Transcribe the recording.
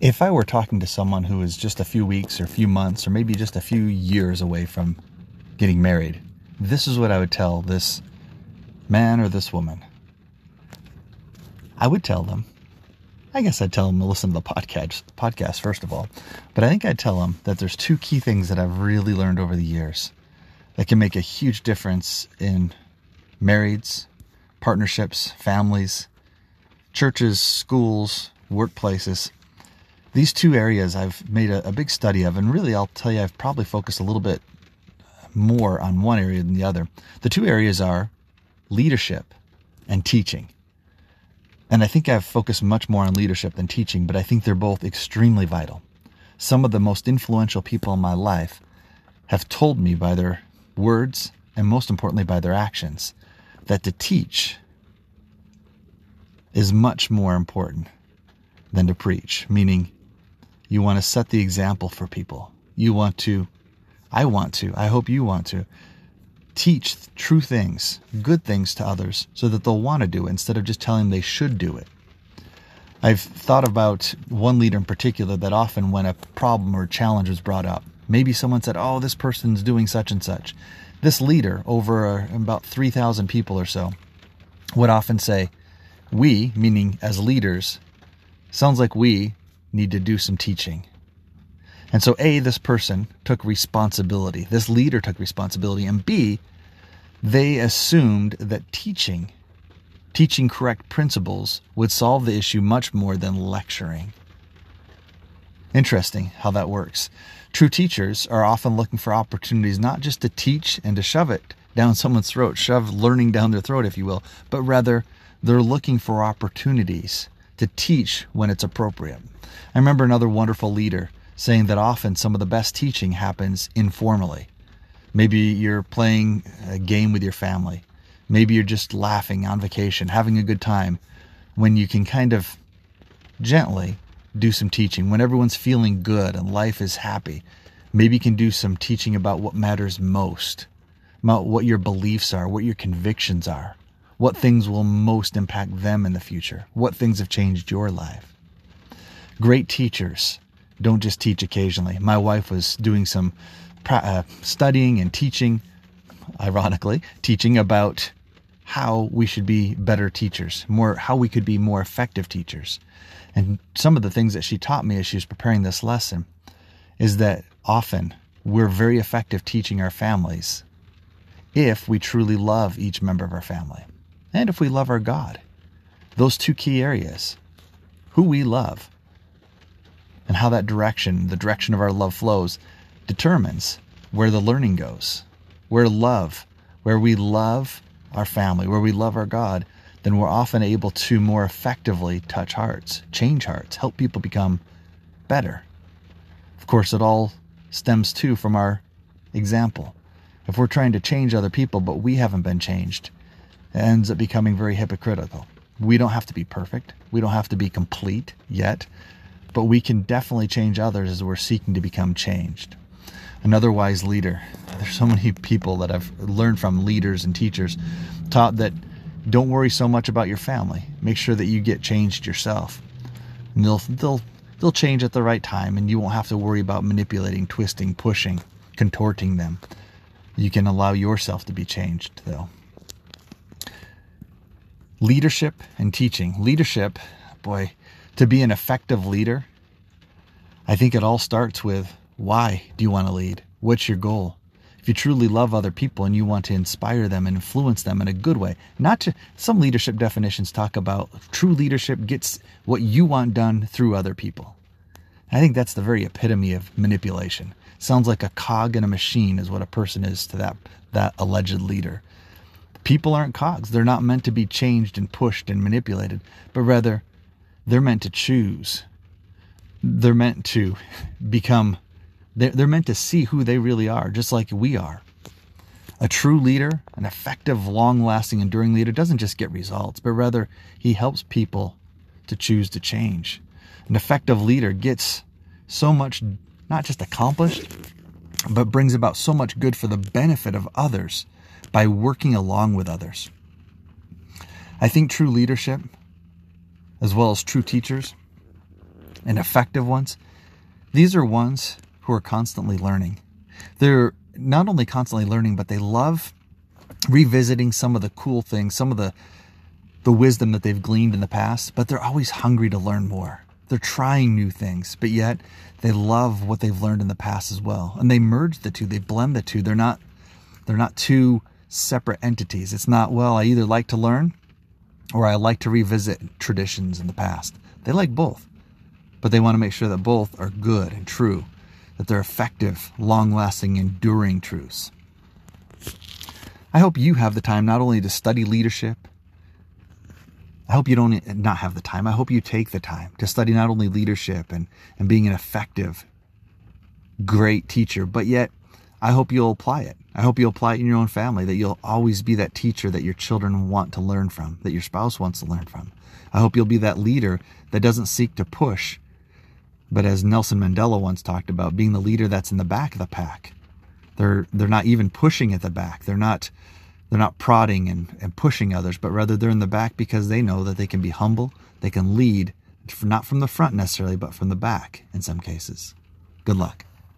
If I were talking to someone who is just a few weeks or a few months or maybe just a few years away from getting married, this is what I would tell this man or this woman. I would tell them, I guess I'd tell them to listen to the podcast, podcast first of all, but I think I'd tell them that there's two key things that I've really learned over the years that can make a huge difference in marrieds, partnerships, families, churches, schools, workplaces these two areas I've made a, a, big study of, and really I'll tell you, I've probably focused a little bit more on one area than the other. The two areas are leadership and teaching. And I think I've focused much more on leadership than teaching, but I think they're both extremely vital. Some of the most influential people in my life have told me by their words and most importantly by their actions that to teach is much more important than to preach, meaning you want to set the example for people. You want to, I want to, I hope you want to teach true things, good things to others so that they'll want to do it instead of just telling them they should do it. I've thought about one leader in particular that often when a problem or challenge was brought up, maybe someone said, Oh, this person's doing such and such. This leader, over uh, about 3,000 people or so, would often say, We, meaning as leaders, sounds like we need to do some teaching. And so, A, this person took responsibility. This leader took responsibility. And B, they assumed that teaching, teaching correct principles, would solve the issue much more than lecturing. Interesting how that works. True teachers are often looking for opportunities not just to teach and to shove it down someone's throat, shove learning down their throat, if you will, but rather they're looking for opportunities to teach when it's appropriate. I remember another wonderful leader saying that often some of the best teaching happens informally. Maybe you're playing a game with your family. Maybe you're just laughing on vacation, having a good time, when you can kind of gently do some teaching. When everyone's feeling good and life is happy, maybe you can do some teaching about what matters most, about what your beliefs are, what your convictions are, what things will most impact them in the future, what things have changed your life. Great teachers don't just teach occasionally. My wife was doing some uh, studying and teaching, ironically, teaching about how we should be better teachers, more how we could be more effective teachers. And some of the things that she taught me as she was preparing this lesson is that often we're very effective teaching our families if we truly love each member of our family and if we love our God. Those two key areas who we love and how that direction, the direction of our love flows, determines where the learning goes. Where love, where we love our family, where we love our God, then we're often able to more effectively touch hearts, change hearts, help people become better. Of course, it all stems too from our example. If we're trying to change other people, but we haven't been changed, ends up becoming very hypocritical. We don't have to be perfect. We don't have to be complete yet but we can definitely change others as we're seeking to become changed. Another wise leader. There's so many people that I've learned from, leaders and teachers, taught that don't worry so much about your family. Make sure that you get changed yourself. And they'll they'll they'll change at the right time and you won't have to worry about manipulating, twisting, pushing, contorting them. You can allow yourself to be changed though. Leadership and teaching. Leadership, boy, to be an effective leader, I think it all starts with why do you want to lead? What's your goal? If you truly love other people and you want to inspire them and influence them in a good way, not to some leadership definitions talk about true leadership gets what you want done through other people. I think that's the very epitome of manipulation. Sounds like a cog in a machine is what a person is to that that alleged leader. People aren't cogs. They're not meant to be changed and pushed and manipulated, but rather they're meant to choose. They're meant to become, they're meant to see who they really are, just like we are. A true leader, an effective, long lasting, enduring leader, doesn't just get results, but rather he helps people to choose to change. An effective leader gets so much, not just accomplished, but brings about so much good for the benefit of others by working along with others. I think true leadership as well as true teachers, and effective ones, these are ones who are constantly learning. They're not only constantly learning, but they love revisiting some of the cool things, some of the the wisdom that they've gleaned in the past, but they're always hungry to learn more. They're trying new things, but yet they love what they've learned in the past as well. And they merge the two, they blend the two. They're not they're not two separate entities. It's not, well, I either like to learn or I like to revisit traditions in the past. They like both, but they want to make sure that both are good and true, that they're effective, long lasting, enduring truths. I hope you have the time not only to study leadership, I hope you don't not have the time. I hope you take the time to study not only leadership and, and being an effective, great teacher, but yet I hope you'll apply it. I hope you'll apply it in your own family, that you'll always be that teacher that your children want to learn from, that your spouse wants to learn from. I hope you'll be that leader that doesn't seek to push, but as Nelson Mandela once talked about, being the leader that's in the back of the pack. They're they're not even pushing at the back. They're not they're not prodding and, and pushing others, but rather they're in the back because they know that they can be humble, they can lead, not from the front necessarily, but from the back in some cases. Good luck.